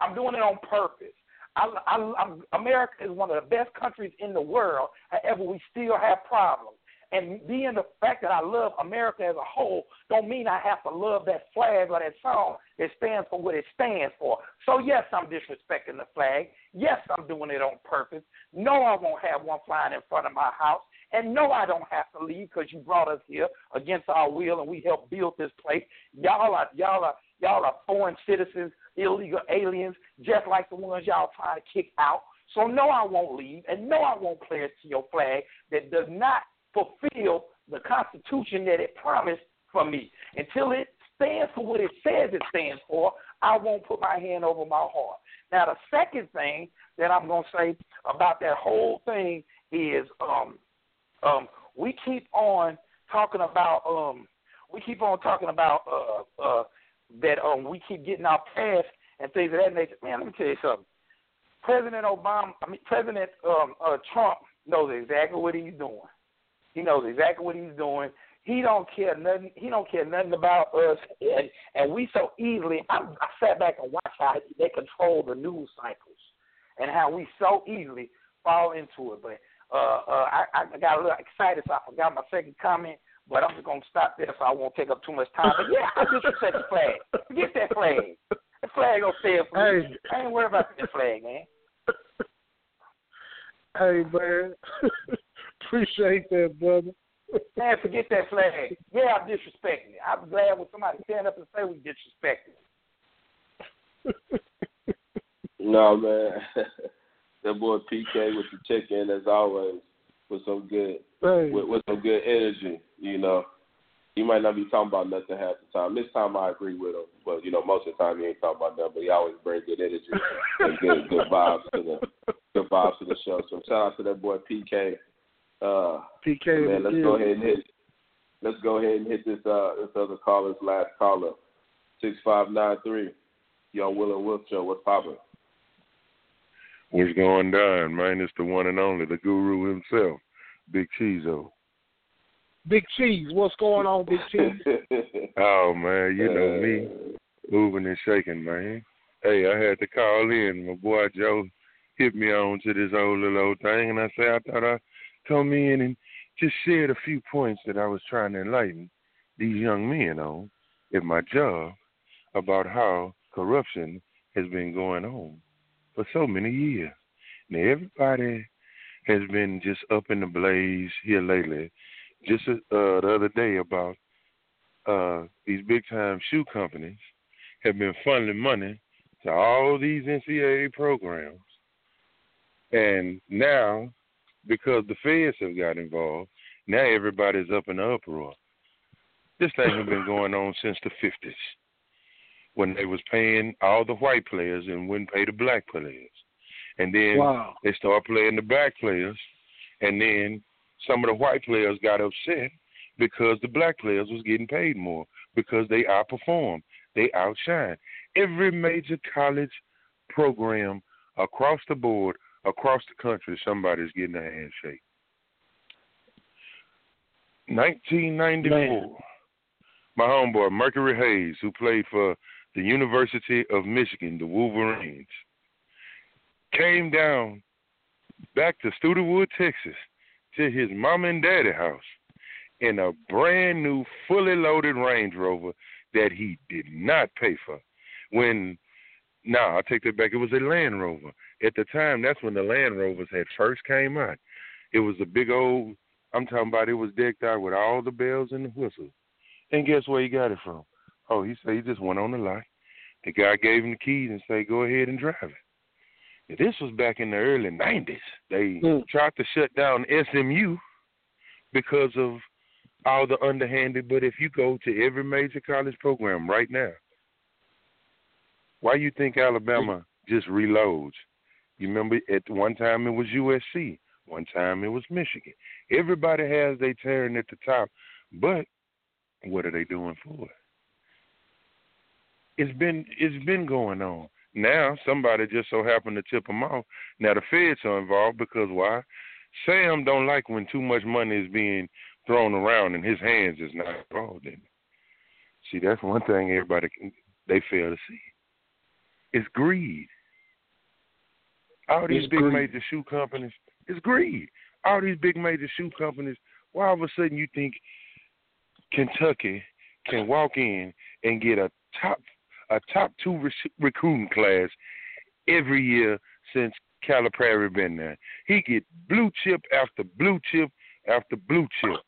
I'm doing it on purpose. I, I, I'm, America is one of the best countries in the world. However, we still have problems. And being the fact that I love America as a whole, don't mean I have to love that flag or that song It stands for what it stands for. So yes, I'm disrespecting the flag. Yes, I'm doing it on purpose. No, I won't have one flying in front of my house. And no, I don't have to leave because you brought us here against our will and we helped build this place. Y'all are y'all are y'all are foreign citizens, illegal aliens, just like the ones y'all trying to kick out. So no, I won't leave, and no, I won't pledge to your flag that does not fulfill the Constitution that it promised for me. Until it stands for what it says it stands for, I won't put my hand over my heart. Now, the second thing that I'm going to say about that whole thing is um, um, we keep on talking about um, we keep on talking about uh, uh, that um, we keep getting our past and things of that nature. Man, let me tell you something. President Obama, I mean President um, uh, Trump knows exactly what he's doing. He knows exactly what he's doing. He don't care nothing. He don't care nothing about us, and, and we so easily. I, I sat back and watched how they control the news cycles, and how we so easily fall into it. But uh, uh, I, I got a little excited, so I forgot my second comment. But I'm just gonna stop there, so I won't take up too much time. But yeah, I disrespect the flag. Forget that flag. The flag gonna stay up for me. I ain't worried about that flag, man. Hey man, [laughs] appreciate that, brother. Man, forget that flag. Yeah, I'm disrespecting it. I'm glad when somebody stand up and say we disrespect it. [laughs] no, man. [laughs] that boy PK with the check in as always with some good hey. with, with some good energy, you know. He might not be talking about nothing half the time. This time I agree with him, but you know most of the time he ain't talking about nothing. But he always brings good energy and good good vibes to the good vibes to the show. So shout out to that boy PK. Uh, PK, man, let's go ahead and hit. Let's go ahead and hit this uh this other caller's last caller, six five nine three. Young Will and Will show. What's poppin'? What's going down, man? It's the one and only, the guru himself, Big Cheezo. Big Cheese, what's going on, Big Cheese? [laughs] oh man, you know me, moving and shaking, man. Hey, I had to call in. My boy Joe hit me on to this old little old thing, and I say I thought I'd come in and just shared a few points that I was trying to enlighten these young men on at my job about how corruption has been going on for so many years. Now everybody has been just up in the blaze here lately. Just uh, the other day about uh, these big time shoe companies have been funneling money to all these NCAA programs, and now because the feds have got involved, now everybody's up in the uproar. This thing has been going on since the fifties, when they was paying all the white players and wouldn't pay the black players, and then wow. they start playing the black players, and then some of the white players got upset because the black players was getting paid more because they outperformed, they outshine. Every major college program across the board across the country, somebody's getting a handshake. 1994, Man. my homeboy Mercury Hayes, who played for the University of Michigan, the Wolverines, came down back to Studewood, Texas, to his mom and daddy house in a brand new, fully loaded Range Rover that he did not pay for. When, nah, I take that back. It was a Land Rover at the time, that's when the Land Rovers had first came out. It was a big old. I'm talking about. It was decked out with all the bells and the whistles. And guess where he got it from? Oh, he said he just went on the lot. The guy gave him the keys and said, "Go ahead and drive it." This was back in the early '90s. They mm. tried to shut down SMU because of all the underhanded. But if you go to every major college program right now, why you think Alabama just reloads? You remember at one time it was USC, one time it was Michigan. Everybody has their turn at the top, but what are they doing for it? It's been it's been going on. Now somebody just so happened to tip them off. Now the feds are involved because why? Sam don't like when too much money is being thrown around and his hands is not involved in it. See, that's one thing everybody can, they fail to see. It's greed. All these it's big greed. major shoe companies, it's greed. All these big major shoe companies, why all of a sudden you think Kentucky can walk in and get a top a top two rec- recruiting class every year since Calipari been there. He get blue chip after blue chip after blue chip.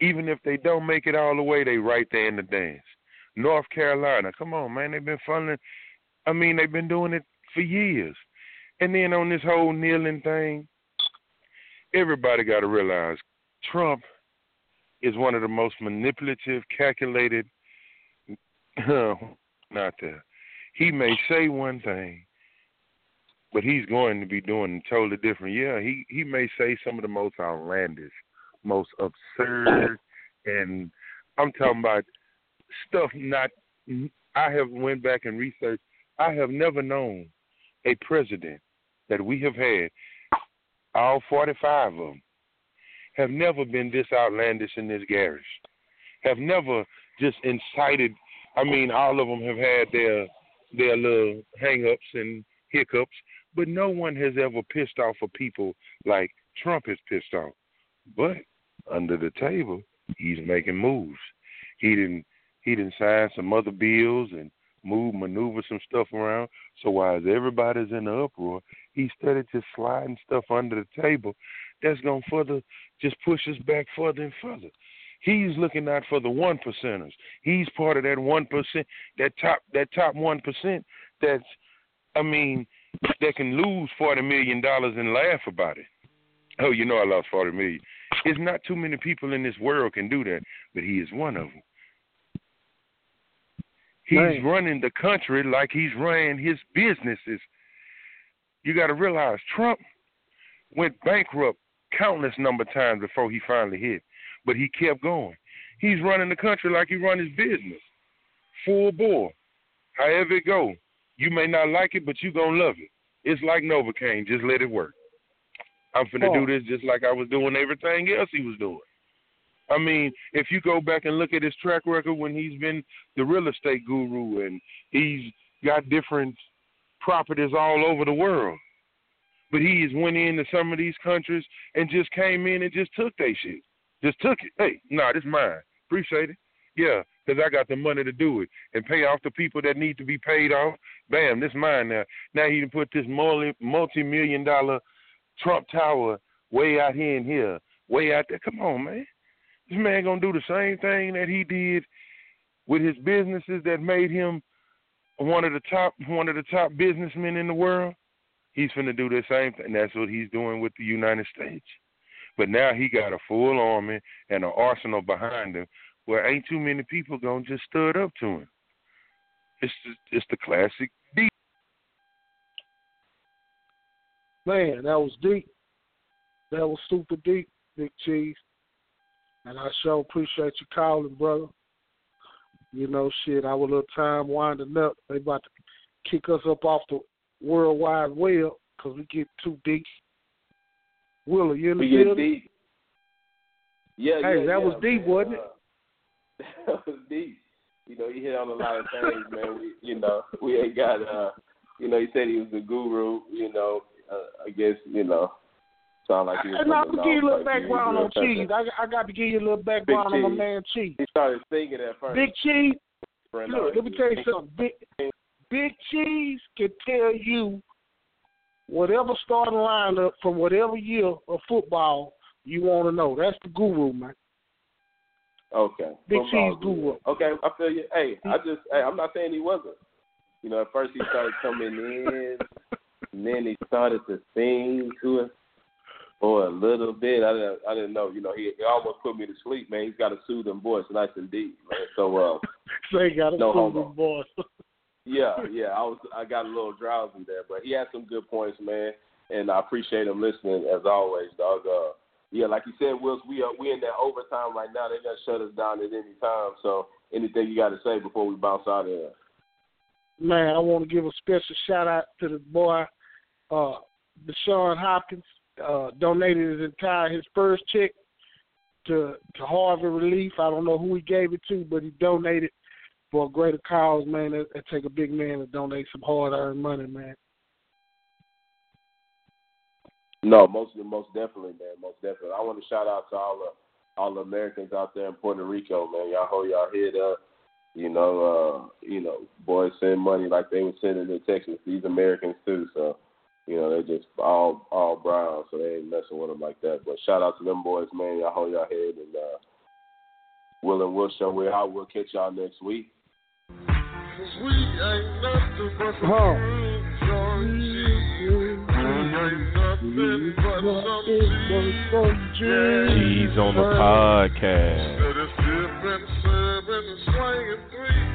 Even if they don't make it all the way, they right there in the dance. North Carolina, come on, man, they've been funneling. I mean, they've been doing it for years. And then on this whole kneeling thing, everybody got to realize Trump is one of the most manipulative, calculated. [laughs] not there. He may say one thing, but he's going to be doing totally different. Yeah, he he may say some of the most outlandish, most absurd, and I'm talking about stuff not. I have went back and researched. I have never known a president that we have had, all 45 of them, have never been this outlandish and this garish. Have never just incited. I mean, all of them have had their their little hang-ups and hiccups, but no one has ever pissed off of people like Trump is pissed off. But under the table, he's making moves. He didn't he didn't sign some other bills and move, maneuver some stuff around. So while everybody's in the uproar, he started just sliding stuff under the table. That's gonna further just push us back further and further. He's looking out for the one percenters. He's part of that one percent, that top that top one percent that's I mean, that can lose forty million dollars and laugh about it. Oh, you know I lost forty million. It's not too many people in this world can do that, but he is one of them. He's right. running the country like he's running his businesses. You got to realize Trump went bankrupt countless number of times before he finally hit, but he kept going. He's running the country like he run his business, full bore. However it go, you may not like it, but you gonna love it. It's like Novocaine, just let it work. I'm finna oh. do this just like I was doing everything else he was doing. I mean, if you go back and look at his track record when he's been the real estate guru and he's got different properties all over the world. But he has went into some of these countries and just came in and just took their shit. Just took it. Hey, nah, this mine. Appreciate it. Yeah, because I got the money to do it and pay off the people that need to be paid off. Bam, this mine now. Now he can put this multi multi million dollar Trump Tower way out here and here, way out there. Come on, man. This man gonna do the same thing that he did with his businesses that made him one of the top one of the top businessmen in the world. He's gonna do the same thing. That's what he's doing with the United States. But now he got a full army and an arsenal behind him where ain't too many people gonna just stud up to him. It's just, it's the classic deep. Man, that was deep. That was super deep, Big Cheese. And I sure appreciate you calling, brother. You know, shit, our little time winding up. They about to kick us up off the World Wide Web because we get too deep. Willa, you in the we deep. Yeah, hey, yeah, that yeah, was deep, man. wasn't it? Uh, [laughs] that was deep. You know, he hit on a lot of things, man. We, you know, we ain't got. uh You know, he said he was the guru. You know, uh, I guess you know Sound like he was and I'm gonna give you a little background on Cheese. I, I got to give you a little background on my man Cheese. He started singing at first. Big Cheese. Look, let me tell you something. Big, Big Cheese can tell you whatever starting lineup from whatever year of football you want to know. That's the guru, man. Okay. Big Football Cheese guru. Okay, I feel you. Hey, I just, hey, I'm not saying he wasn't. You know, at first he started coming in, [laughs] and then he started to sing to for a little bit. I didn't I didn't know. You know, he, he almost put me to sleep, man. He's got a soothing voice, nice and deep, man. So uh [laughs] so he got a no soothing homo. voice. [laughs] yeah, yeah. I was I got a little drowsy there, but he had some good points, man. And I appreciate him listening as always, dog. Uh yeah, like you said, Wiltz, we are we in that overtime right now. They're gonna shut us down at any time. So anything you gotta say before we bounce out of here? Man, I want to give a special shout out to the boy, uh, Deshaun Hopkins uh, donated his entire his first check to to Harvey Relief. I don't know who he gave it to, but he donated for a greater cause, man. It, it take a big man to donate some hard earned money, man. No, most most definitely, man, most definitely. I want to shout out to all the all the Americans out there in Puerto Rico, man. Y'all hold y'all head up. You know, uh, you know, boys send money like they were sending in Texas. These Americans too, so You know, they just all all brown, so they ain't messing with them like that. But shout out to them boys, man. Y'all hold your head and uh, Will and Will show we out. We'll catch y'all next week. G's on the podcast. Instead of sipping, serving, and swinging three.